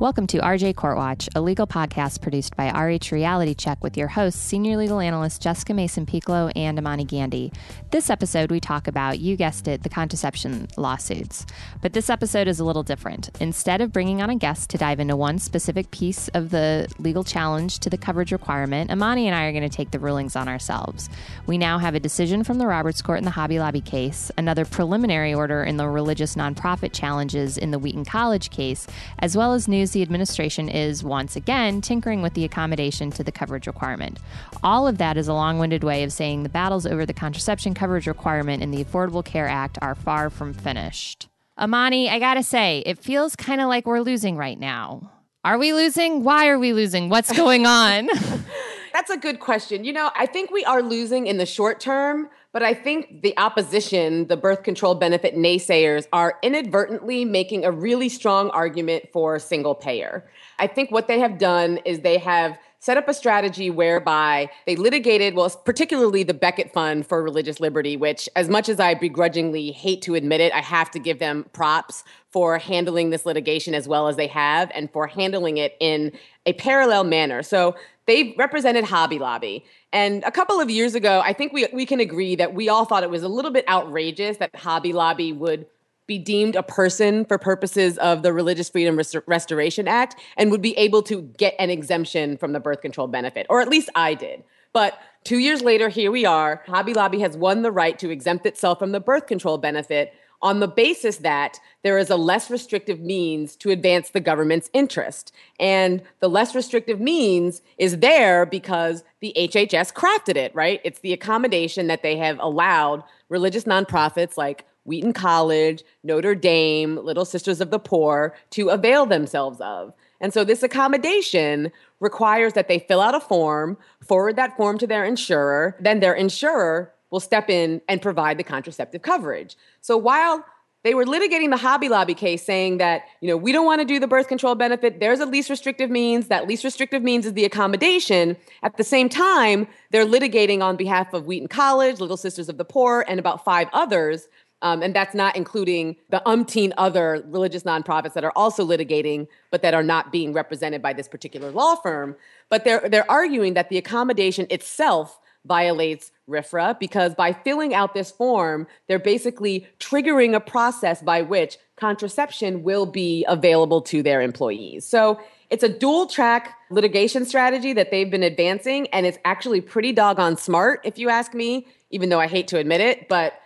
Welcome to RJ Court Watch, a legal podcast produced by RH Reality Check with your hosts, senior legal analyst Jessica Mason Pieklo and Imani Gandhi. This episode, we talk about, you guessed it, the contraception lawsuits. But this episode is a little different. Instead of bringing on a guest to dive into one specific piece of the legal challenge to the coverage requirement, Imani and I are going to take the rulings on ourselves. We now have a decision from the Roberts Court in the Hobby Lobby case, another preliminary order in the religious nonprofit challenges in the Wheaton College case, as well as news the administration is once again tinkering with the accommodation to the coverage requirement. All of that is a long winded way of saying the battles over the contraception coverage requirement in the Affordable Care Act are far from finished. Imani, I gotta say, it feels kind of like we're losing right now. Are we losing? Why are we losing? What's going on? That's a good question. You know, I think we are losing in the short term, but I think the opposition, the birth control benefit naysayers, are inadvertently making a really strong argument for single payer. I think what they have done is they have set up a strategy whereby they litigated, well, particularly the Becket Fund for Religious Liberty, which, as much as I begrudgingly hate to admit it, I have to give them props for handling this litigation as well as they have and for handling it in a parallel manner. So they represented Hobby Lobby. And a couple of years ago, I think we, we can agree that we all thought it was a little bit outrageous that Hobby Lobby would be deemed a person for purposes of the Religious Freedom Rest- Restoration Act and would be able to get an exemption from the birth control benefit, or at least I did. But two years later, here we are. Hobby Lobby has won the right to exempt itself from the birth control benefit on the basis that there is a less restrictive means to advance the government's interest. And the less restrictive means is there because the HHS crafted it, right? It's the accommodation that they have allowed religious nonprofits like Wheaton College, Notre Dame, Little Sisters of the Poor to avail themselves of. And so this accommodation requires that they fill out a form, forward that form to their insurer, then their insurer will step in and provide the contraceptive coverage. So while they were litigating the Hobby Lobby case saying that, you know, we don't want to do the birth control benefit. There's a least restrictive means. That least restrictive means is the accommodation. At the same time, they're litigating on behalf of Wheaton College, Little Sisters of the Poor, and about five others um, and that's not including the umpteen other religious nonprofits that are also litigating, but that are not being represented by this particular law firm. But they're, they're arguing that the accommodation itself violates RFRA because by filling out this form, they're basically triggering a process by which contraception will be available to their employees. So it's a dual track litigation strategy that they've been advancing, and it's actually pretty doggone smart, if you ask me, even though I hate to admit it. But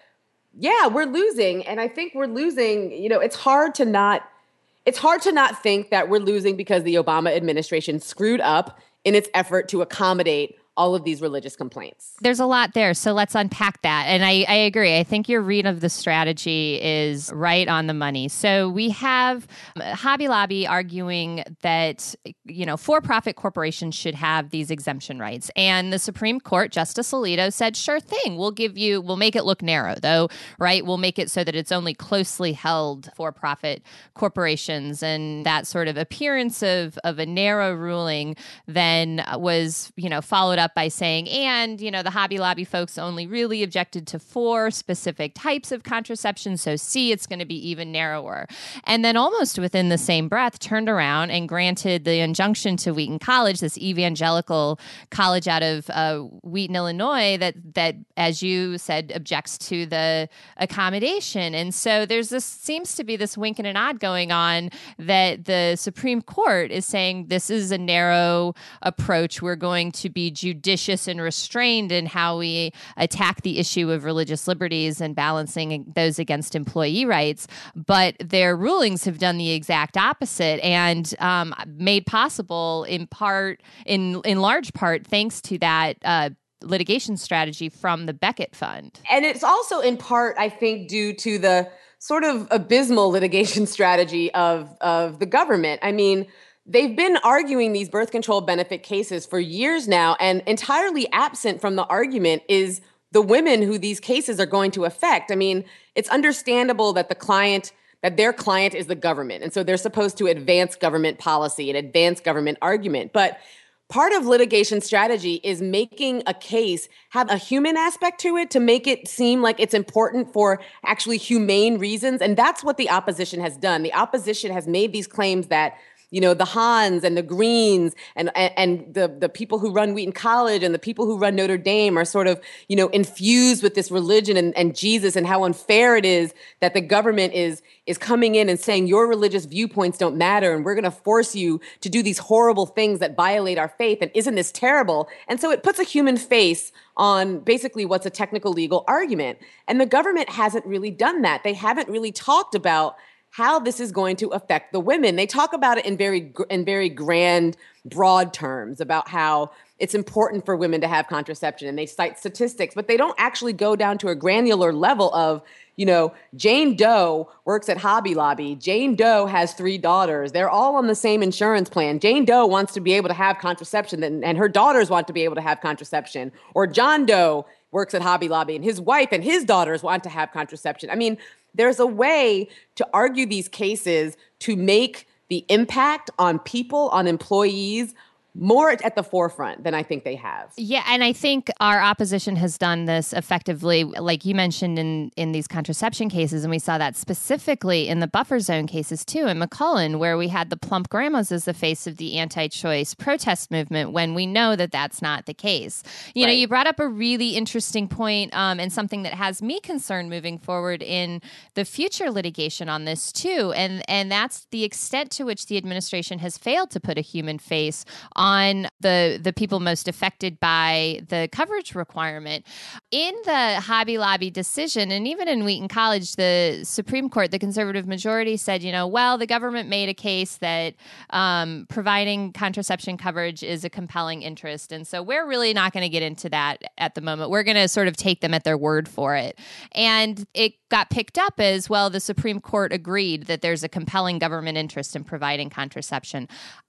yeah, we're losing. And I think we're losing, you know, it's hard to not it's hard to not think that we're losing because the Obama administration screwed up in its effort to accommodate all of these religious complaints. There's a lot there. So let's unpack that. And I, I, agree. I think your read of the strategy is right on the money. So we have uh, Hobby Lobby arguing that, you know, for profit corporations should have these exemption rights. And the Supreme Court, Justice Alito said, sure thing. We'll give you, we'll make it look narrow, though, right? We'll make it so that it's only closely held for profit corporations. And that sort of appearance of, of a narrow ruling then was, you know, followed up by saying, and, you know, the Hobby Lobby folks only really objected to four specific types of contraception. So, see, it's going to be even narrower. And then almost within the same breath, turned around and granted the injunction to Wheaton College, this evangelical college out of uh, Wheaton, Illinois, that, that, as you said, objects to the accommodation. And so there's this, seems to be this wink and a nod going on that the Supreme Court is saying this is a narrow approach. We're going to be judicious and restrained in how we attack the issue of religious liberties and balancing those against employee rights. But their rulings have done the exact opposite and um, made possible in part, in in large part, thanks to that. Uh, litigation strategy from the Becket Fund. And it's also in part, I think, due to the sort of abysmal litigation strategy of, of the government. I mean, They've been arguing these birth control benefit cases for years now, and entirely absent from the argument is the women who these cases are going to affect. I mean, it's understandable that the client, that their client is the government, and so they're supposed to advance government policy and advance government argument. But part of litigation strategy is making a case have a human aspect to it to make it seem like it's important for actually humane reasons. And that's what the opposition has done. The opposition has made these claims that you know the Hahns and the Greens and and, and the the people who run Wheaton College and the people who run Notre Dame are sort of you know infused with this religion and, and Jesus and how unfair it is that the government is is coming in and saying your religious viewpoints don't matter and we're going to force you to do these horrible things that violate our faith and isn't this terrible? And so it puts a human face on basically what's a technical legal argument. And the government hasn't really done that. They haven't really talked about how this is going to affect the women. They talk about it in very in very grand broad terms about how it's important for women to have contraception and they cite statistics, but they don't actually go down to a granular level of, you know, Jane Doe works at Hobby Lobby. Jane Doe has three daughters. They're all on the same insurance plan. Jane Doe wants to be able to have contraception and, and her daughters want to be able to have contraception. Or John Doe works at Hobby Lobby and his wife and his daughters want to have contraception. I mean, there's a way to argue these cases to make the impact on people, on employees, more at the forefront than I think they have. Yeah, and I think our opposition has done this effectively, like you mentioned in in these contraception cases, and we saw that specifically in the buffer zone cases too, in McCullen, where we had the plump grandmas as the face of the anti-choice protest movement, when we know that that's not the case. You right. know, you brought up a really interesting point, um, and something that has me concerned moving forward in the future litigation on this too, and and that's the extent to which the administration has failed to put a human face on the the people most affected by the coverage requirement. In the Hobby Lobby decision, and even in Wheaton College, the Supreme Court, the conservative majority said, you know, well, the government made a case that um, providing contraception coverage is a compelling interest, and so we're really not going to get into that at the moment. We're going to sort of take them at their word for it, and it got picked up as well. The Supreme Court agreed that there's a compelling government interest in providing contraception.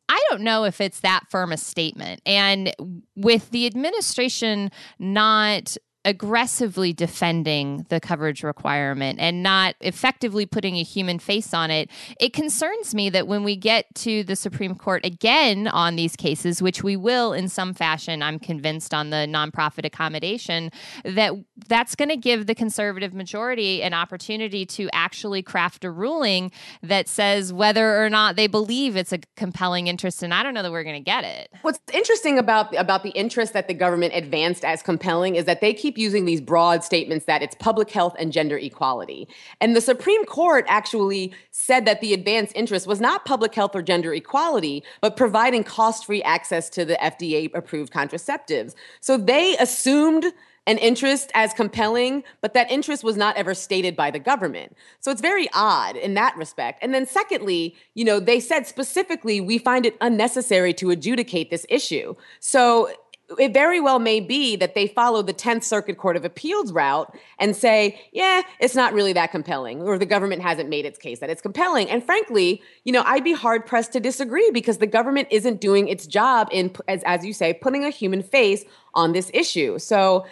I don't know if it's that firm a statement. And with the administration not aggressively defending the coverage requirement and not effectively putting a human face on it, it concerns me that when we get to the Supreme Court again on these cases, which we will in some fashion, I'm convinced on the nonprofit accommodation, that that's going to give the conservative majority an opportunity to actually craft a ruling that says whether or not they believe it's a compelling interest. And I don't know that we're going to get it. What's interesting about about the interest that the government advanced as compelling is that they keep keep using these broad statements that it's public health and gender equality. And the Supreme Court actually said that the advanced interest was not public health or gender equality, but providing cost free access to the FDA approved contraceptives. So they assumed an interest as compelling, but that interest was not ever stated by the government. So it's very odd in that respect. And then, secondly, you know, they said specifically, we find it unnecessary to adjudicate this issue. So it very well may be that they follow the 10th Circuit Court of Appeals route and say, yeah, it's not really that compelling, or the government hasn't made its case that it's compelling. And frankly, you know, I'd be hard pressed to disagree because the government isn't doing its job in, as, as you say, putting a human face on this issue. So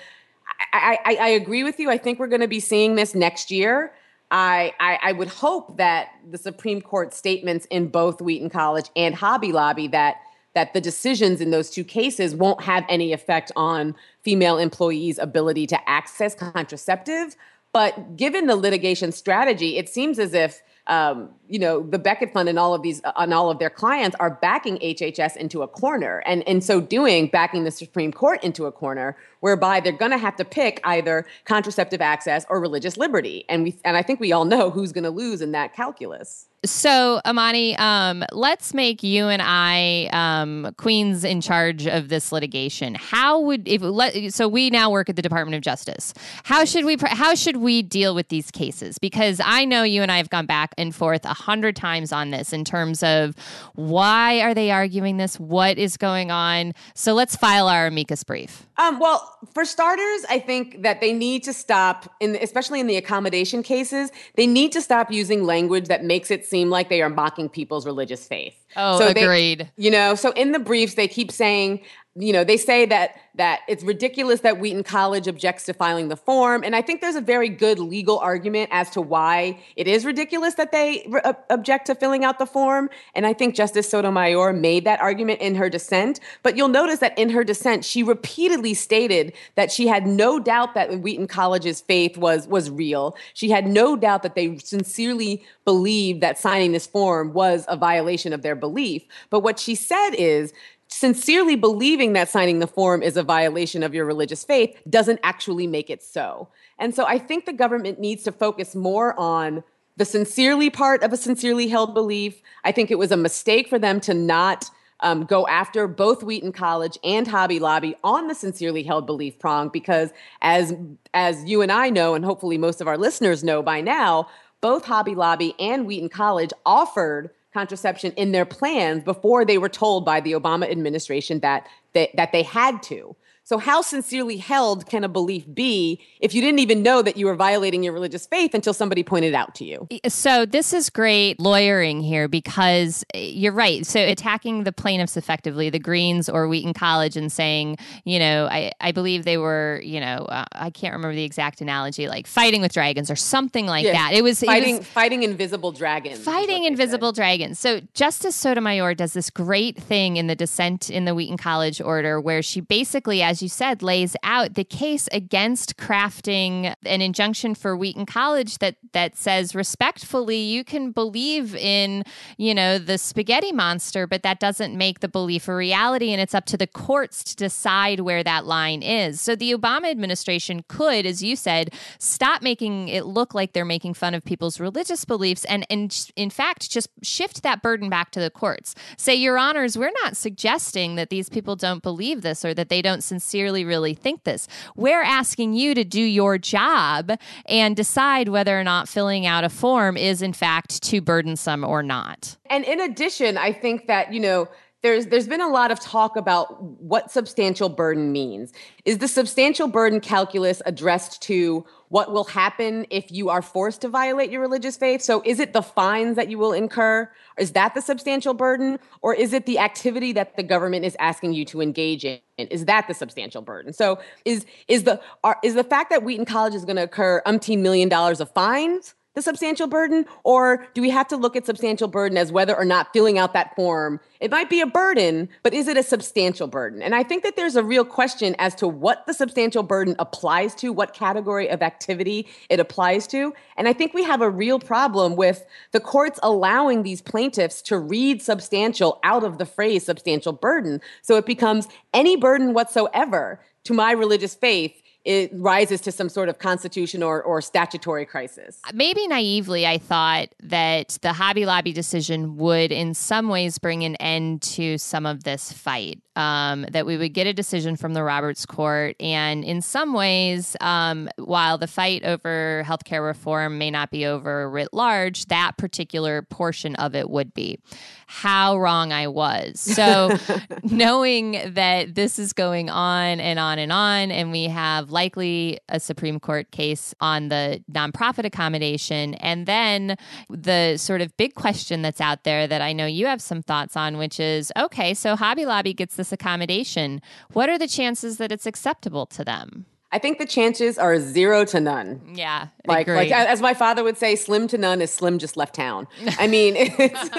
I, I, I agree with you. I think we're going to be seeing this next year. I, I, I would hope that the Supreme Court statements in both Wheaton College and Hobby Lobby that that the decisions in those two cases won't have any effect on female employees' ability to access contraceptive. But given the litigation strategy, it seems as if um, you know the Becket Fund and all of these and all of their clients are backing HHS into a corner, and in so doing, backing the Supreme Court into a corner, whereby they're going to have to pick either contraceptive access or religious liberty, and we and I think we all know who's going to lose in that calculus. So, Imani, um, let's make you and I um, queens in charge of this litigation. How would if let, so? We now work at the Department of Justice. How should we how should we deal with these cases? Because I know you and I have gone back and forth a hundred times on this in terms of why are they arguing this? What is going on? So let's file our amicus brief. Um, well, for starters, I think that they need to stop, in especially in the accommodation cases, they need to stop using language that makes it seem like they are mocking people's religious faith. Oh, so agreed. They, you know, so in the briefs, they keep saying, you know, they say that that it's ridiculous that Wheaton College objects to filing the form, and I think there's a very good legal argument as to why it is ridiculous that they re- object to filling out the form. And I think Justice Sotomayor made that argument in her dissent. But you'll notice that in her dissent, she repeatedly stated that she had no doubt that Wheaton College's faith was was real. She had no doubt that they sincerely believed that signing this form was a violation of their belief. But what she said is sincerely believing that signing the form is a violation of your religious faith doesn't actually make it so. And so I think the government needs to focus more on the sincerely part of a sincerely held belief. I think it was a mistake for them to not um, go after both Wheaton College and Hobby Lobby on the sincerely held belief prong because as as you and I know and hopefully most of our listeners know by now, both Hobby Lobby and Wheaton College offered contraception in their plans before they were told by the Obama administration that they, that they had to. So, how sincerely held can a belief be if you didn't even know that you were violating your religious faith until somebody pointed it out to you? So, this is great lawyering here because eh, you're right. So, attacking the plaintiffs effectively, the Greens or Wheaton College, and saying, you know, I, I believe they were, you know, uh, I can't remember the exact analogy, like fighting with dragons or something like yes. that. It was fighting, it was, fighting invisible dragons. Fighting invisible dragons. So, Justice Sotomayor does this great thing in the dissent in the Wheaton College order where she basically, as you said, lays out the case against crafting an injunction for Wheaton College that that says respectfully, you can believe in, you know, the spaghetti monster, but that doesn't make the belief a reality, and it's up to the courts to decide where that line is. So the Obama administration could, as you said, stop making it look like they're making fun of people's religious beliefs, and and in fact, just shift that burden back to the courts. Say, Your Honors, we're not suggesting that these people don't believe this or that they don't sincerely really think this. We're asking you to do your job and decide whether or not filling out a form is in fact too burdensome or not. And in addition, I think that, you know, there's there's been a lot of talk about what substantial burden means. Is the substantial burden calculus addressed to what will happen if you are forced to violate your religious faith? So is it the fines that you will incur? Is that the substantial burden or is it the activity that the government is asking you to engage in? Is that the substantial burden? So is is the are, is the fact that Wheaton College is going to occur umpteen million dollars of fines? The substantial burden? Or do we have to look at substantial burden as whether or not filling out that form? It might be a burden, but is it a substantial burden? And I think that there's a real question as to what the substantial burden applies to, what category of activity it applies to. And I think we have a real problem with the courts allowing these plaintiffs to read substantial out of the phrase substantial burden. So it becomes any burden whatsoever to my religious faith it rises to some sort of constitution or, or statutory crisis. Maybe naively, I thought that the Hobby Lobby decision would, in some ways, bring an end to some of this fight um, that we would get a decision from the Roberts Court. And in some ways, um, while the fight over healthcare reform may not be over writ large, that particular portion of it would be. How wrong I was. So, knowing that this is going on and on and on, and we have likely a Supreme Court case on the nonprofit accommodation, and then the sort of big question that's out there that I know you have some thoughts on, which is okay, so Hobby Lobby gets this accommodation, what are the chances that it's acceptable to them? I think the chances are zero to none. Yeah, like like as my father would say, slim to none is slim just left town. I mean, it's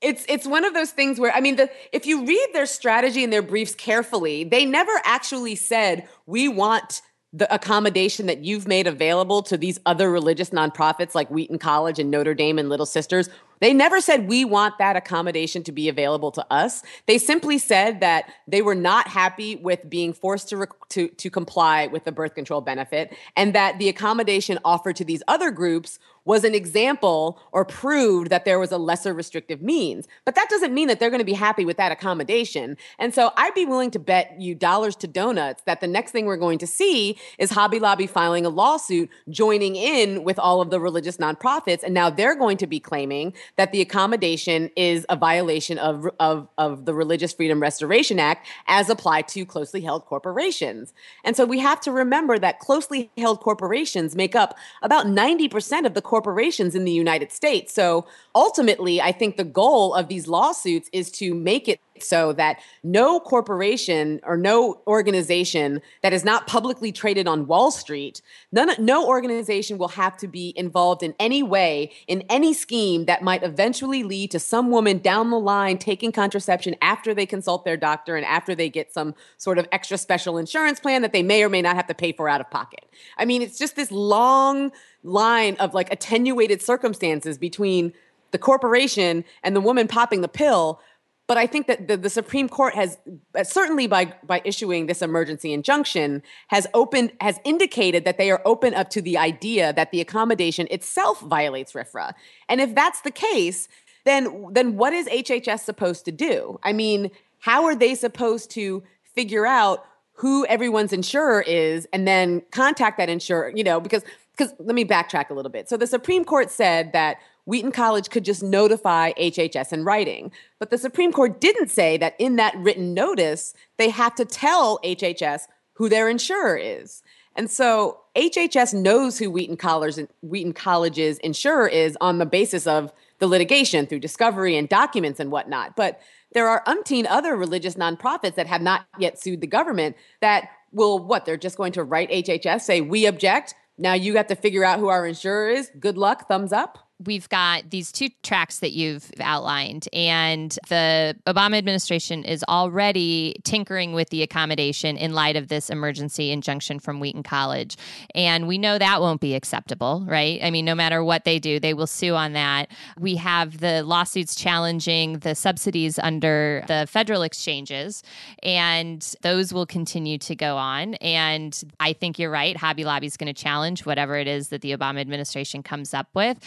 it's it's one of those things where I mean, the, if you read their strategy and their briefs carefully, they never actually said we want the accommodation that you've made available to these other religious nonprofits like Wheaton College and Notre Dame and Little Sisters. They never said we want that accommodation to be available to us. They simply said that they were not happy with being forced to, rec- to, to comply with the birth control benefit and that the accommodation offered to these other groups was an example or proved that there was a lesser restrictive means. But that doesn't mean that they're going to be happy with that accommodation. And so I'd be willing to bet you dollars to donuts that the next thing we're going to see is Hobby Lobby filing a lawsuit, joining in with all of the religious nonprofits. And now they're going to be claiming that the accommodation is a violation of, of, of the Religious Freedom Restoration Act as applied to closely held corporations. And so we have to remember that closely held corporations make up about 90% of the corporations corporations in the United States. So ultimately, I think the goal of these lawsuits is to make it so that no corporation or no organization that is not publicly traded on Wall Street, none, no organization will have to be involved in any way in any scheme that might eventually lead to some woman down the line taking contraception after they consult their doctor and after they get some sort of extra special insurance plan that they may or may not have to pay for out of pocket. I mean, it's just this long line of like attenuated circumstances between the corporation and the woman popping the pill but I think that the, the, Supreme Court has uh, certainly by by issuing this emergency injunction has opened has indicated that they are open up to the idea that the accommodation itself violates RFRA. And if that's the case, then then what is HHS supposed to do? I mean, how are they supposed to figure out who everyone's insurer is and then contact that insurer, you know, because because let me backtrack a little bit. So the Supreme Court said that Wheaton College could just notify HHS in writing. But the Supreme Court didn't say that in that written notice, they have to tell HHS who their insurer is. And so HHS knows who Wheaton, College, Wheaton College's insurer is on the basis of the litigation through discovery and documents and whatnot. But there are umpteen other religious nonprofits that have not yet sued the government that will, what, they're just going to write HHS, say, we object. Now you have to figure out who our insurer is. Good luck, thumbs up we've got these two tracks that you've outlined, and the Obama administration is already tinkering with the accommodation in light of this emergency injunction from Wheaton College. And we know that won't be acceptable, right? I mean, no matter what they do, they will sue on that. We have the lawsuits challenging the subsidies under the federal exchanges, and those will continue to go on. And I think you're right. Hobby Lobby is going to challenge whatever it is that the Obama administration comes up with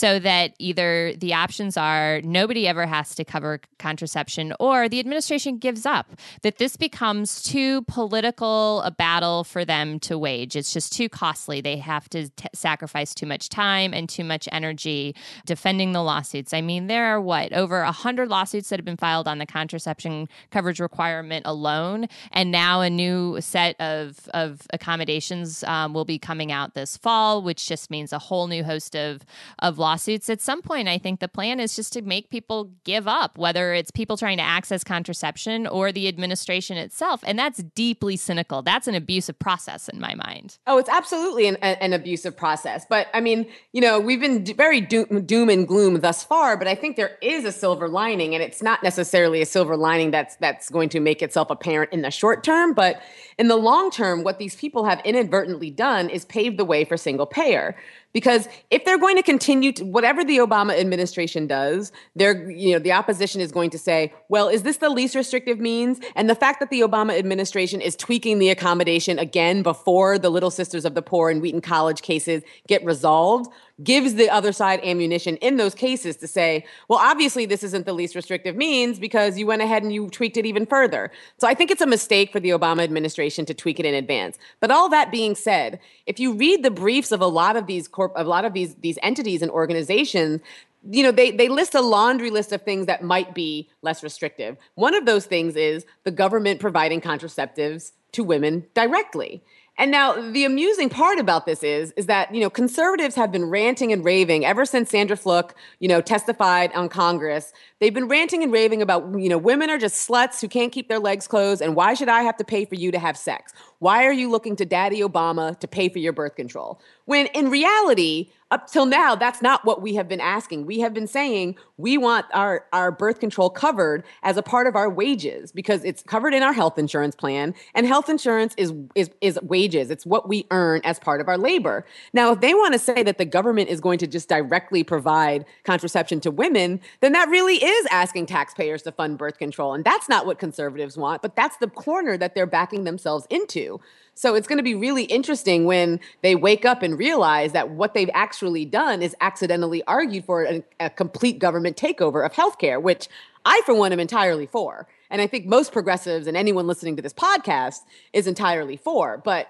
that either the options are nobody ever has to cover contraception or the administration gives up, that this becomes too political a battle for them to wage. It's just too costly. They have to t- sacrifice too much time and too much energy defending the lawsuits. I mean, there are what, over 100 lawsuits that have been filed on the contraception coverage requirement alone. And now a new set of, of accommodations um, will be coming out this fall, which just means a whole new host of, of lawsuits, at some point, I think the plan is just to make people give up, whether it's people trying to access contraception or the administration itself. And that's deeply cynical. That's an abusive process in my mind. Oh, it's absolutely an, an abusive process. But I mean, you know, we've been very doom, doom and gloom thus far, but I think there is a silver lining, and it's not necessarily a silver lining that's that's going to make itself apparent in the short term, but in the long term, what these people have inadvertently done is pave the way for single payer because if they're going to continue to whatever the Obama administration does, they're you know the opposition is going to say, well, is this the least restrictive means? And the fact that the Obama administration is tweaking the accommodation again before the Little Sisters of the Poor and Wheaton College cases get resolved gives the other side ammunition in those cases to say, well, obviously this isn't the least restrictive means because you went ahead and you tweaked it even further. So I think it's a mistake for the Obama administration to tweak it in advance. But all that being said, if you read the briefs of a lot of these corp a lot of these these entities and organizations, you know they they list a laundry list of things that might be less restrictive. One of those things is the government providing contraceptives to women directly. And now the amusing part about this is is that you know conservatives have been ranting and raving ever since Sandra Fluke you know testified on Congress. They've been ranting and raving about you know women are just sluts who can't keep their legs closed and why should I have to pay for you to have sex? Why are you looking to Daddy Obama to pay for your birth control? When in reality, up till now, that's not what we have been asking. We have been saying we want our, our birth control covered as a part of our wages because it's covered in our health insurance plan. And health insurance is, is, is wages, it's what we earn as part of our labor. Now, if they want to say that the government is going to just directly provide contraception to women, then that really is asking taxpayers to fund birth control. And that's not what conservatives want, but that's the corner that they're backing themselves into. So it's going to be really interesting when they wake up and realize that what they've actually done is accidentally argued for a, a complete government takeover of healthcare, which I, for one, am entirely for. And I think most progressives and anyone listening to this podcast is entirely for. But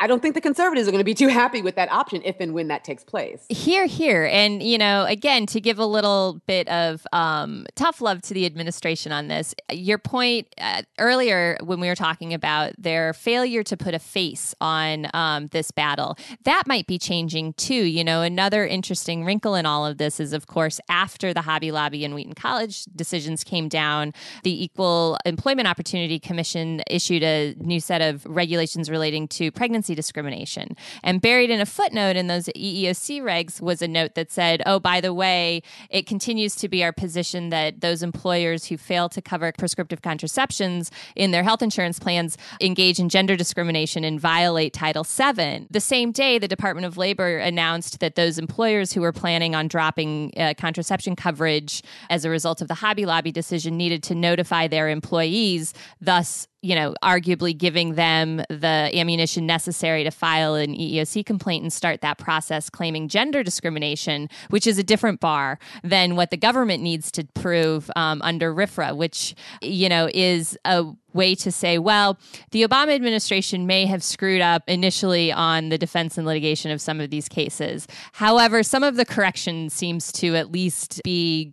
I don't think the conservatives are going to be too happy with that option if and when that takes place. Hear, hear. And, you know, again, to give a little bit of um, tough love to the administration on this, your point uh, earlier when we were talking about their failure to put a face on um, this battle, that might be changing too. You know, another interesting wrinkle in all of this is, of course, after the Hobby Lobby and Wheaton College decisions came down, the Equal Employment Opportunity Commission issued a new set of regulations relating to pregnancy pregnancy discrimination. And buried in a footnote in those EEOC regs was a note that said, oh, by the way, it continues to be our position that those employers who fail to cover prescriptive contraceptions in their health insurance plans engage in gender discrimination and violate Title VII. The same day, the Department of Labor announced that those employers who were planning on dropping uh, contraception coverage as a result of the Hobby Lobby decision needed to notify their employees, thus you know, arguably giving them the ammunition necessary to file an EEOC complaint and start that process claiming gender discrimination, which is a different bar than what the government needs to prove um, under RFRA, which, you know, is a way to say, well, the Obama administration may have screwed up initially on the defense and litigation of some of these cases. However, some of the correction seems to at least be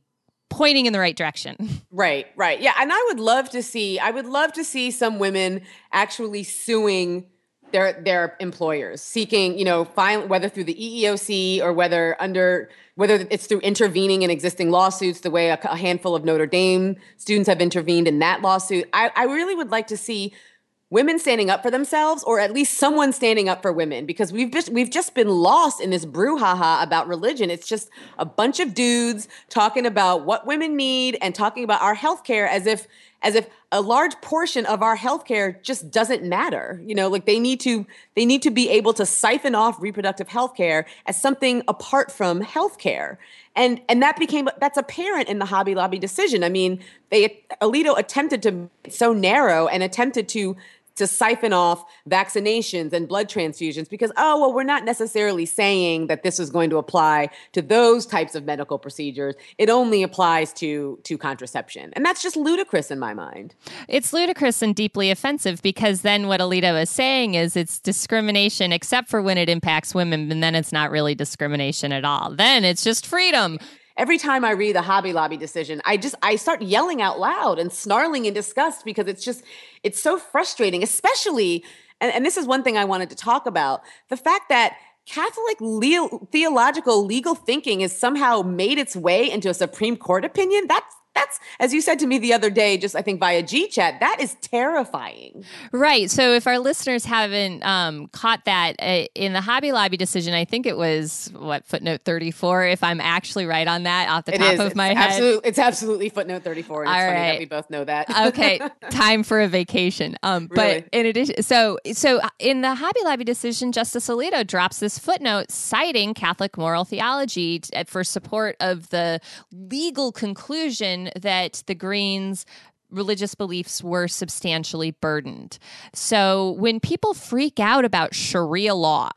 pointing in the right direction. Right, right. Yeah, and I would love to see I would love to see some women actually suing their their employers, seeking, you know, file, whether through the EEOC or whether under whether it's through intervening in existing lawsuits, the way a, a handful of Notre Dame students have intervened in that lawsuit. I, I really would like to see women standing up for themselves or at least someone standing up for women because we've just we've just been lost in this brouhaha about religion it's just a bunch of dudes talking about what women need and talking about our healthcare as if as if a large portion of our healthcare just doesn't matter. You know, like they need to they need to be able to siphon off reproductive healthcare as something apart from healthcare. And and that became that's apparent in the Hobby Lobby decision. I mean, they Alito attempted to so narrow and attempted to to siphon off vaccinations and blood transfusions because oh well we're not necessarily saying that this is going to apply to those types of medical procedures. It only applies to to contraception. And that's just ludicrous in my mind. It's ludicrous and deeply offensive because then what alito is saying is it's discrimination except for when it impacts women and then it's not really discrimination at all. Then it's just freedom every time I read the Hobby Lobby decision, I just I start yelling out loud and snarling in disgust because it's just it's so frustrating, especially and, and this is one thing I wanted to talk about the fact that Catholic le- theological legal thinking has somehow made its way into a Supreme Court opinion. That's that's as you said to me the other day just i think via g chat that is terrifying right so if our listeners haven't um, caught that uh, in the hobby lobby decision i think it was what footnote 34 if i'm actually right on that off the it top is. of it's my head it's absolutely footnote 34 and All it's right. funny that we both know that okay time for a vacation um, really? but in addition so so uh, in the hobby lobby decision justice alito drops this footnote citing catholic moral theology for support of the legal conclusion that the Greens religious beliefs were substantially burdened. So when people freak out about Sharia law,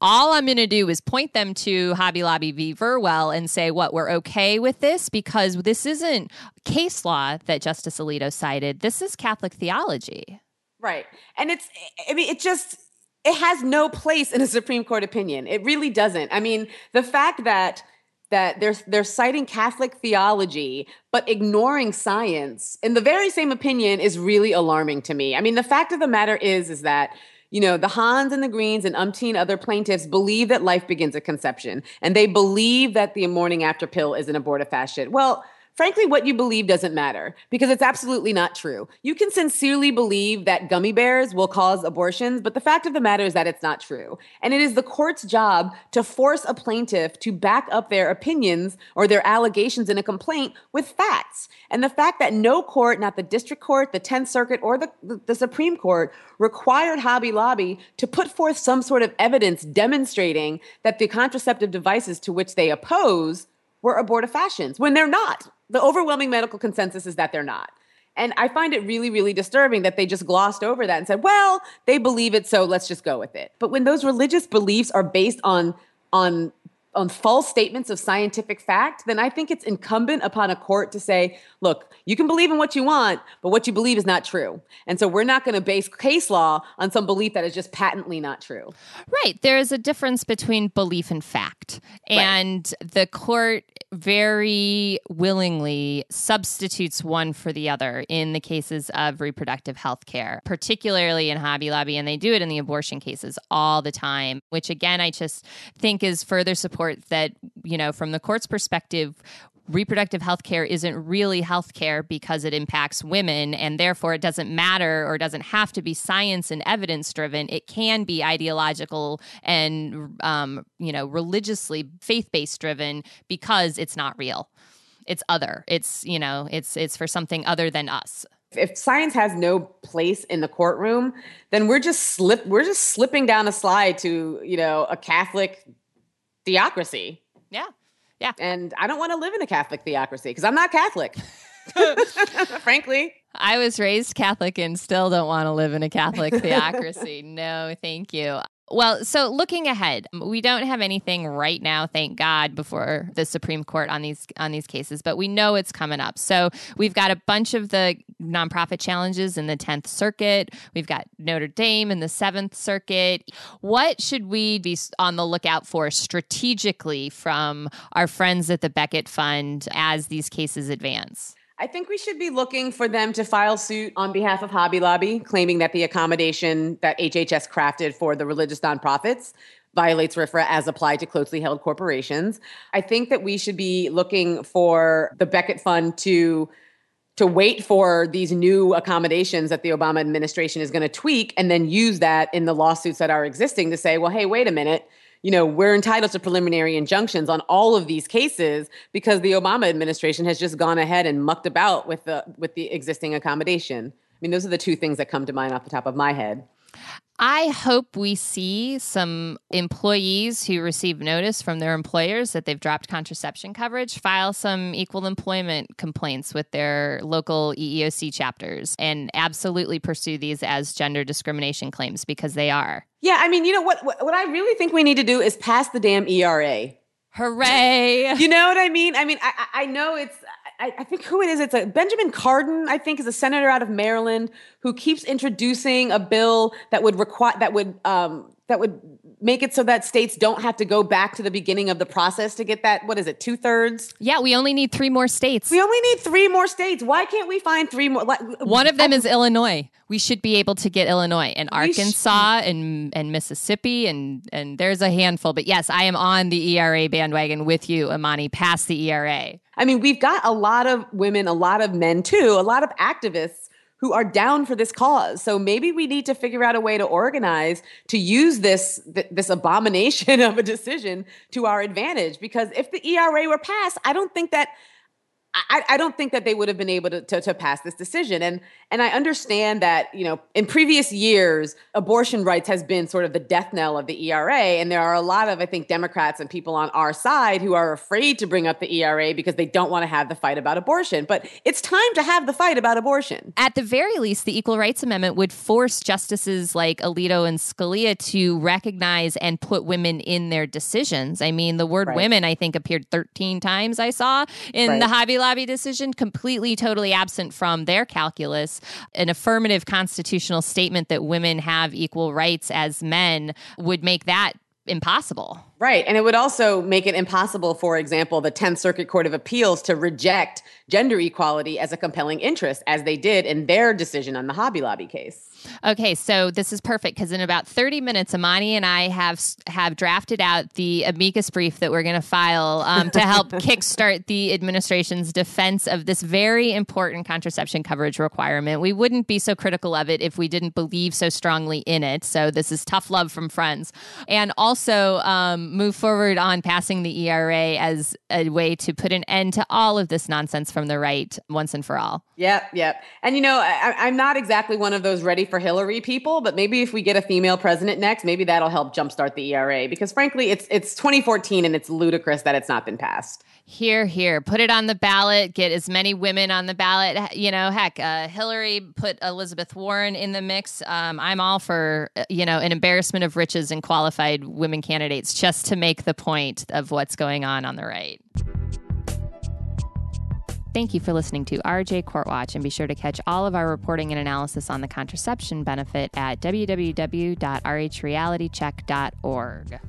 all I'm going to do is point them to Hobby Lobby v. Burwell and say, what, we're okay with this? Because this isn't case law that Justice Alito cited. This is Catholic theology. Right. And it's, I mean, it just, it has no place in a Supreme Court opinion. It really doesn't. I mean, the fact that that they're they're citing Catholic theology but ignoring science in the very same opinion is really alarming to me. I mean, the fact of the matter is is that you know, the Hahns and the Greens and umpteen other plaintiffs believe that life begins at conception, and they believe that the morning after pill is an abortifacient. Well, Frankly, what you believe doesn't matter because it's absolutely not true. You can sincerely believe that gummy bears will cause abortions, but the fact of the matter is that it's not true. And it is the court's job to force a plaintiff to back up their opinions or their allegations in a complaint with facts. And the fact that no court, not the district court, the 10th Circuit, or the, the, Supreme Court, required Hobby Lobby to put forth some sort of evidence demonstrating that the contraceptive devices to which they oppose were abortifacients when they're not. The overwhelming medical consensus is that they're not. And I find it really, really disturbing that they just glossed over that and said, well, they believe it, so let's just go with it. But when those religious beliefs are based on on on false statements of scientific fact, then I think it's incumbent upon a court to say, look, you can believe in what you want, but what you believe is not true. And so we're not going to base case law on some belief that is just patently not true. Right. There is a difference between belief and fact. And right. the court very willingly substitutes one for the other in the cases of reproductive health care, particularly in Hobby Lobby. And they do it in the abortion cases all the time, which again, I just think is further support that, you know, from the court's perspective, reproductive health care isn't really health care because it impacts women and therefore it doesn't matter or doesn't have to be science and evidence driven. It can be ideological and um, you know religiously faith-based driven because it's not real. It's other. It's you know it's it's for something other than us. If science has no place in the courtroom then we're just slip we're just slipping down a slide to you know a catholic theocracy. Yeah yeah. And I don't want to live in a Catholic theocracy because I'm not Catholic. Frankly. I was raised Catholic and still don't want to live in a Catholic theocracy. no, thank you. Well, so looking ahead, we don't have anything right now, thank God, before the Supreme Court on these on these cases, but we know it's coming up. So we've got a bunch of the nonprofit challenges in the 10th Circuit. We've got Notre Dame in the 7th Circuit. What should we be on the lookout for strategically from our friends at the Becket Fund as these cases advance? I think we should be looking for them to file suit on behalf of Hobby Lobby, claiming that the accommodation that HHS crafted for the religious nonprofits violates RFRA as applied to closely held corporations. I think that we should be looking for the Becket Fund to to wait for these new accommodations that the Obama administration is going to tweak and then use that in the lawsuits that are existing to say, well, hey, wait a minute you know, we're entitled to preliminary injunctions on all of these cases because the Obama administration has just gone ahead and mucked about with the with the existing accommodation. I mean, those are the two things that come to mind off the top of my head. I hope we see some employees who receive notice from their employers that they've dropped contraception coverage file some equal employment complaints with their local EEOC chapters and absolutely pursue these as gender discrimination claims because they are. Yeah, I mean, you know what what I really think we need to do is pass the damn ERA. Hooray! You know what I mean? I mean, I, I know it's I, I, think who it is. It's a Benjamin Cardin. I think is a senator out of Maryland who keeps introducing a bill that would require that would um, that would make it so that states don't have to go back to the beginning of the process to get that what is it two thirds yeah we only need three more states. We only need three more states. Why can't we find three more one of them oh. is illinois. We should be able to get illinois and arkansas sh- and and mississippi and and there's a handful. But yes i am on the era bandwagon with you imani past the era i mean we've got a lot of women a lot of men too a lot of activists who are down for this cause. So maybe we need to figure out a way to organize to use this th- this abomination of a decision to our advantage because if the ERA were passed, I don't think that I, I, don't think that they would have been able to, to, to, pass this decision. And and I understand that, you know, in previous years, abortion rights has been sort of the death knell of the ERA. And there are a lot of, I think, Democrats and people on our side who are afraid to bring up the ERA because they don't want to have the fight about abortion. But it's time to have the fight about abortion. At the very least, the Equal Rights Amendment would force justices like Alito and Scalia to recognize and put women in their decisions. I mean, the word right. women, I think, appeared 13 times I saw in right. the Hobby Lobby decision, completely, totally absent from their calculus. An affirmative constitutional statement that women have equal rights as men would make that impossible. Right. And it would also make it impossible, for example, the 10th Circuit Court of Appeals to reject gender equality as a compelling interest, as they did in their decision on the Hobby Lobby case. Okay, so this is perfect because in about 30 minutes, Imani and I have have drafted out the amicus brief that we're going to file um, to help kickstart the administration's defense of this very important contraception coverage requirement. We wouldn't be so critical of it if we didn't believe so strongly in it. So this is tough love from friends. And also, um, move forward on passing the ERA as a way to put an end to all of this nonsense from the right once and for all. Yep, yep. And you know, I, am not exactly one of those ready for Hillary people, but maybe if we get a female president next, maybe that'll help jumpstart the ERA because frankly, it's it's 2014 and it's ludicrous that it's not been passed. Hear, hear. Put it on the ballot. Get as many women on the ballot. You know, heck, uh, Hillary put Elizabeth Warren in the mix. Um, I'm all for, uh, you know, an embarrassment of riches and qualified women candidates just to make the point of what's going on on the right. Thank you for listening to RJ Court Watch, and be sure to catch all of our reporting and analysis on the contraception benefit at www.rhrealitycheck.org.